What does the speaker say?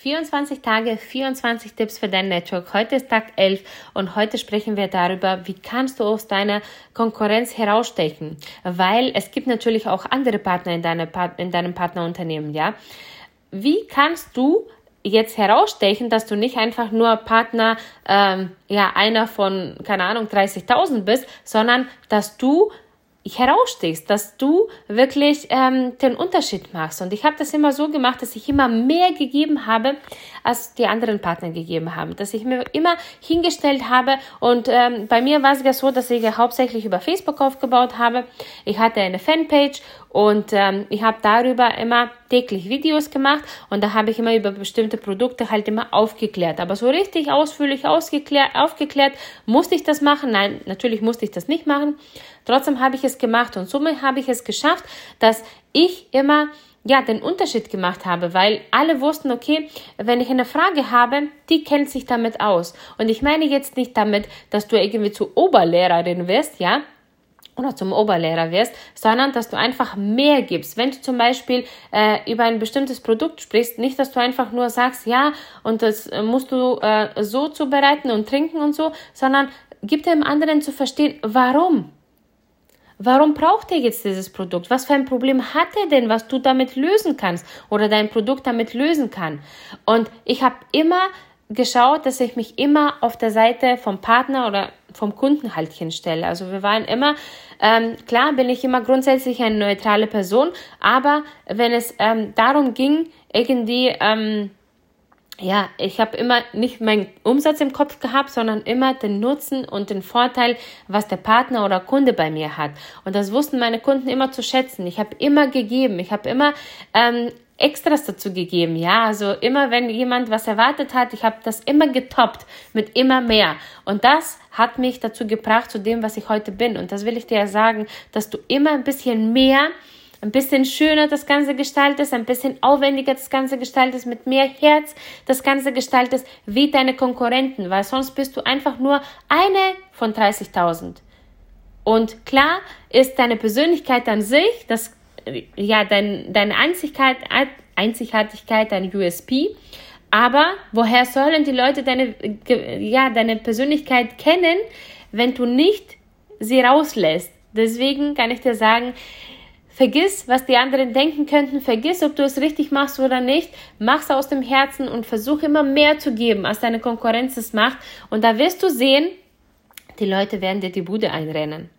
24 Tage, 24 Tipps für dein Network. Heute ist Tag 11 und heute sprechen wir darüber, wie kannst du aus deiner Konkurrenz herausstechen. Weil es gibt natürlich auch andere Partner in, deiner, in deinem Partnerunternehmen, ja. Wie kannst du jetzt herausstechen, dass du nicht einfach nur Partner, ähm, ja, einer von, keine Ahnung, 30.000 bist, sondern dass du herausstichst, dass du wirklich ähm, den Unterschied machst. Und ich habe das immer so gemacht, dass ich immer mehr gegeben habe, als die anderen Partner gegeben haben. Dass ich mir immer hingestellt habe. Und ähm, bei mir war es ja so, dass ich ja hauptsächlich über Facebook aufgebaut habe. Ich hatte eine Fanpage und ähm, ich habe darüber immer täglich Videos gemacht und da habe ich immer über bestimmte Produkte halt immer aufgeklärt. Aber so richtig ausführlich ausgeklärt, aufgeklärt, musste ich das machen? Nein, natürlich musste ich das nicht machen. Trotzdem habe ich es gemacht und somit habe ich es geschafft, dass ich immer ja, den Unterschied gemacht habe, weil alle wussten, okay, wenn ich eine Frage habe, die kennt sich damit aus. Und ich meine jetzt nicht damit, dass du irgendwie zu Oberlehrerin wirst, ja, oder zum Oberlehrer wirst, sondern dass du einfach mehr gibst. Wenn du zum Beispiel äh, über ein bestimmtes Produkt sprichst, nicht, dass du einfach nur sagst, ja, und das äh, musst du äh, so zubereiten und trinken und so, sondern gib dem anderen zu verstehen, warum. Warum braucht er jetzt dieses Produkt? Was für ein Problem hat er denn, was du damit lösen kannst oder dein Produkt damit lösen kann? Und ich habe immer geschaut, dass ich mich immer auf der Seite vom Partner oder vom Kunden halt hinstelle. Also wir waren immer, ähm, klar bin ich immer grundsätzlich eine neutrale Person, aber wenn es ähm, darum ging, irgendwie, ähm, ja, ich habe immer nicht meinen Umsatz im Kopf gehabt, sondern immer den Nutzen und den Vorteil, was der Partner oder Kunde bei mir hat. Und das wussten meine Kunden immer zu schätzen. Ich habe immer gegeben, ich habe immer ähm, Extras dazu gegeben. Ja, also immer wenn jemand was erwartet hat, ich habe das immer getoppt mit immer mehr. Und das hat mich dazu gebracht zu dem, was ich heute bin. Und das will ich dir sagen, dass du immer ein bisschen mehr ein bisschen schöner das Ganze gestaltest, ein bisschen aufwendiger das Ganze gestaltest, mit mehr Herz das Ganze gestaltest wie deine Konkurrenten, weil sonst bist du einfach nur eine von 30.000. Und klar ist deine Persönlichkeit an sich, das ja, dein, deine Einzigkeit, Einzigartigkeit, dein USP. Aber woher sollen die Leute deine, ja, deine Persönlichkeit kennen, wenn du nicht sie rauslässt? Deswegen kann ich dir sagen, vergiss, was die anderen denken könnten, vergiss, ob du es richtig machst oder nicht, mach's aus dem Herzen und versuch immer mehr zu geben, als deine Konkurrenz es macht. Und da wirst du sehen, die Leute werden dir die Bude einrennen.